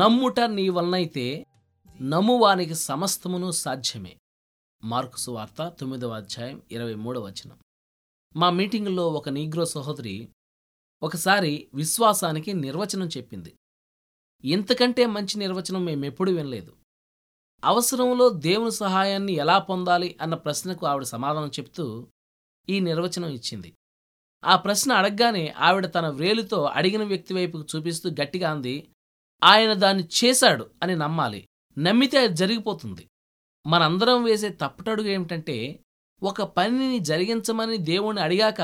నమ్ముట నీ వలనైతే నమ్మువానికి సమస్తమును సాధ్యమే. మార్కుసు వార్త తొమ్మిదవ అధ్యాయం ఇరవై మూడవ వచనం. మా మీటింగులో ఒక నీగ్రో సహోదరి ఒకసారి విశ్వాసానికి నిర్వచనం చెప్పింది. ఇంతకంటే మంచి నిర్వచనం మేమెప్పుడు వినలేదు. అవసరంలో దేవుని సహాయాన్ని ఎలా పొందాలి అన్న ప్రశ్నకు ఆవిడ సమాధానం చెప్తూ ఈ నిర్వచనం ఇచ్చింది. ఆ ప్రశ్న అడగగానే ఆవిడ తన వ్రేలుతో అడిగిన వ్యక్తి వైపుకు చూపిస్తూ గట్టిగా అంది ఆయన దాన్ని చేశాడు అని నమ్మాలి. నమ్మితే అది జరిగిపోతుంది. మనందరం వేసే తప్పటడుగు ఏమిటంటే ఒక పనిని జరిగించమని దేవుణ్ణి అడిగాక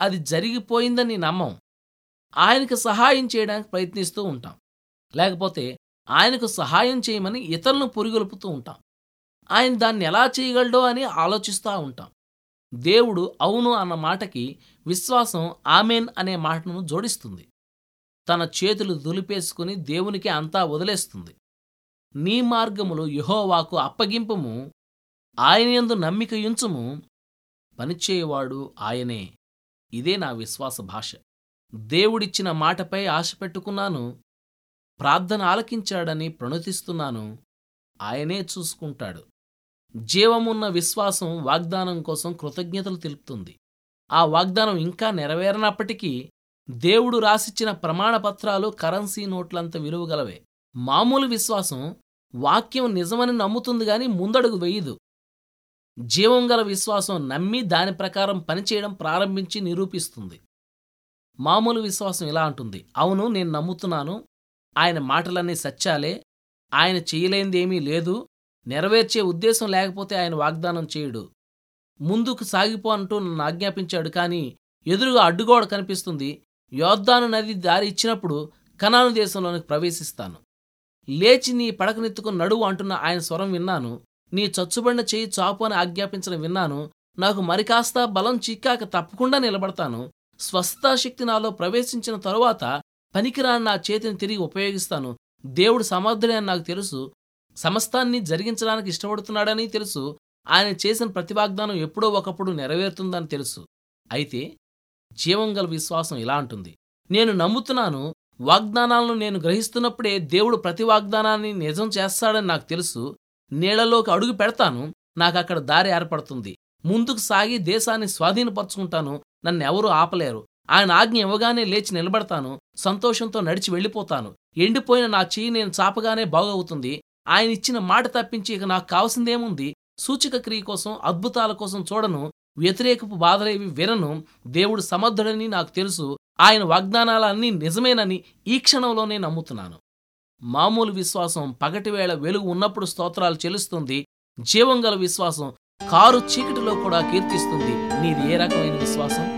అది జరిగిపోయిందని నమ్మం. ఆయనకు సహాయం చేయడానికి ప్రయత్నిస్తూ ఉంటాం. లేకపోతే ఆయనకు సహాయం చేయమని ఇతరులను పొరిగొలుపుతూ ఉంటాం. ఆయన దాన్ని ఎలా చేయగలడో అని ఆలోచిస్తూ ఉంటాం. దేవుడు అవును అన్న మాటకి విశ్వాసం ఆమెన్ అనే మాటను జోడిస్తుంది. తన చేతులు దులిపేసుకుని దేవునికి అంతా వదిలేస్తుంది. నీ మార్గములు యహోవాకు అప్పగింపుము ఆయనయందు నమ్మిక యుంచుము పనిచేయవాడు ఆయనే. ఇదే నా విశ్వాస భాష. దేవుడిచ్చిన మాటపై ఆశ పెట్టుకున్నాను ప్రార్థన ఆలకించాడని ప్రణతిస్తున్నాను ఆయనే చూసుకుంటాడు. జీవమున్న విశ్వాసం వాగ్దానం కోసం కృతజ్ఞతలు తెలుపుతుంది. ఆ వాగ్దానం ఇంకా నెరవేరనప్పటికీ దేవుడు రాసిచ్చిన ప్రమాణపత్రాలు కరెన్సీ నోట్లంత విలువగలవే. మామూలు విశ్వాసం వాక్యం నిజమని నమ్ముతుంది గాని ముందడుగు వెయ్యదు జీవం గల విశ్వాసం నమ్మి దాని ప్రకారం పనిచేయడం ప్రారంభించి నిరూపిస్తుంది. మామూలు విశ్వాసం ఇలా అంటుంది. అవును నేను నమ్ముతున్నాను. ఆయన మాటలన్నీ సత్యాలే. ఆయన చేయలేందేమీ లేదు. నెరవేర్చే ఉద్దేశం లేకపోతే ఆయన వాగ్దానం చేయుడు. ముందుకు సాగిపో అంటూ నన్ను ఆజ్ఞాపించాడు కానీ ఎదురుగా అడ్డుగోడ కనిపిస్తుంది. యోద్ధాను నది దారి ఇచ్చినప్పుడు కనాను దేశంలోనికి ప్రవేశిస్తాను. లేచి నీ పడకనెత్తుకు నడువు అంటున్న ఆయన స్వరం విన్నాను. నీ చచ్చుబడిన చేయి చాపు అని ఆజ్ఞాపించడం విన్నాను. నాకు మరికాస్త బలం చిక్కాక తప్పకుండా నిలబడతాను. స్వస్థతాశక్తి నాలో ప్రవేశించిన తరువాత పనికిరాని నా చేతిని తిరిగి ఉపయోగిస్తాను. దేవుడు సమర్థుడే అని నాకు తెలుసు. సమస్తాన్ని జరిగించడానికి ఇష్టపడుతున్నాడని తెలుసు. ఆయన చేసిన ప్రతివాగ్దానం ఎప్పుడో ఒకప్పుడు నెరవేరుతుందని తెలుసు. అయితే జీవం గల విశ్వాసం ఇలా అంటుంది. నేను నమ్ముతున్నాను వాగ్దానాలను నేను గ్రహిస్తున్నప్పుడే దేవుడు ప్రతి వాగ్దానాన్ని నిజం చేస్తాడని నాకు తెలుసు. నీళ్ళలోకి అడుగు పెడతాను నాకు అక్కడ దారి ఏర్పడుతుంది. ముందుకు సాగి దేశాన్ని స్వాధీనపరుచుకుంటాను నన్ను ఎవరూ ఆపలేరు. ఆయన ఆజ్ఞ ఇవ్వగానే లేచి నిలబడతాను సంతోషంతో నడిచి వెళ్ళిపోతాను. ఎండిపోయిన నా చెయ్యి నేను చాపగానే బాగవుతుంది. ఆయన ఇచ్చిన మాట తప్పించి ఇక నాకు కావాల్సిందేముంది? సూచిక క్రియ కోసం అద్భుతాల కోసం చూడను. వ్యతిరేకపు బాధలేవి వినను. దేవుడు సమర్థుడని నాకు తెలుసు. ఆయన వాగ్దానాలన్నీ నిజమేనని ఈ క్షణంలోనే నమ్ముతున్నాను. మామూలు విశ్వాసం పగటివేళ వెలుగు ఉన్నప్పుడు స్తోత్రాలు చెలుస్తుంది జీవం గల విశ్వాసం కారు చీకటిలో కూడా కీర్తిస్తుంది. నీది ఏ రకమైన విశ్వాసం?